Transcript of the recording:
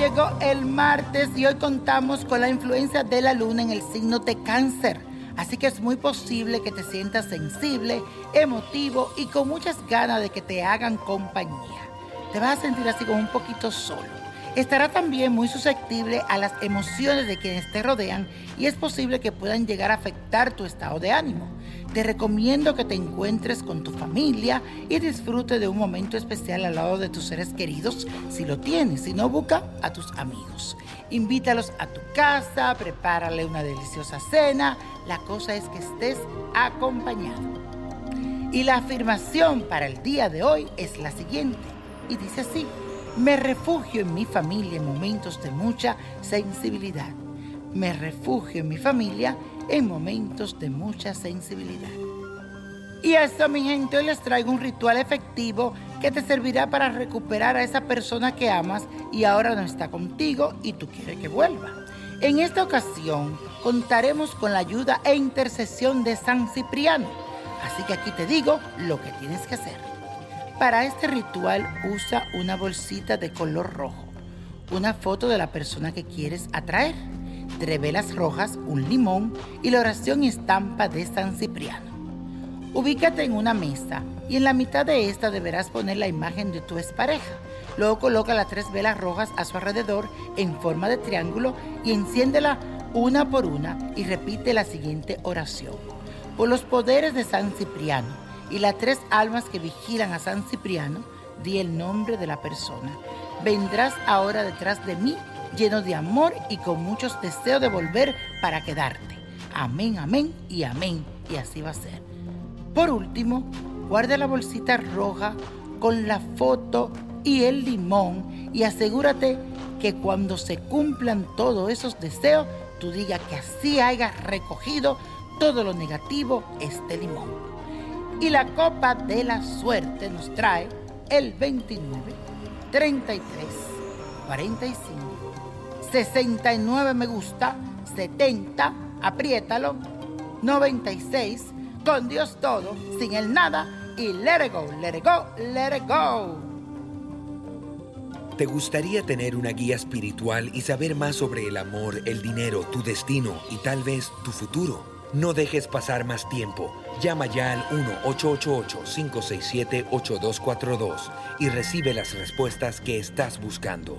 llegó el martes y hoy contamos con la influencia de la luna en el signo de cáncer. Así que es muy posible que te sientas sensible, emotivo y con muchas ganas de que te hagan compañía. Te vas a sentir así como un poquito solo. Estará también muy susceptible a las emociones de quienes te rodean y es posible que puedan llegar a afectar tu estado de ánimo. Te recomiendo que te encuentres con tu familia y disfrute de un momento especial al lado de tus seres queridos si lo tienes, si no busca a tus amigos. Invítalos a tu casa, prepárale una deliciosa cena, la cosa es que estés acompañado. Y la afirmación para el día de hoy es la siguiente y dice así. Me refugio en mi familia en momentos de mucha sensibilidad. Me refugio en mi familia en momentos de mucha sensibilidad. Y eso, mi gente, hoy les traigo un ritual efectivo que te servirá para recuperar a esa persona que amas y ahora no está contigo y tú quieres que vuelva. En esta ocasión contaremos con la ayuda e intercesión de San Cipriano. Así que aquí te digo lo que tienes que hacer. Para este ritual usa una bolsita de color rojo, una foto de la persona que quieres atraer, tres velas rojas, un limón y la oración estampa de San Cipriano. Ubícate en una mesa y en la mitad de esta deberás poner la imagen de tu expareja. Luego coloca las tres velas rojas a su alrededor en forma de triángulo y enciéndela una por una y repite la siguiente oración. Por los poderes de San Cipriano, y las tres almas que vigilan a San Cipriano, di el nombre de la persona. Vendrás ahora detrás de mí, lleno de amor y con muchos deseos de volver para quedarte. Amén, amén y amén. Y así va a ser. Por último, guarda la bolsita roja con la foto y el limón y asegúrate que cuando se cumplan todos esos deseos, tú digas que así hayas recogido todo lo negativo este limón. Y la copa de la suerte nos trae el 29, 33, 45, 69 me gusta, 70, apriétalo, 96, con Dios todo, sin el nada y let it go, let it go, let it go. ¿Te gustaría tener una guía espiritual y saber más sobre el amor, el dinero, tu destino y tal vez tu futuro? No dejes pasar más tiempo. Llama ya al 1-888-567-8242 y recibe las respuestas que estás buscando.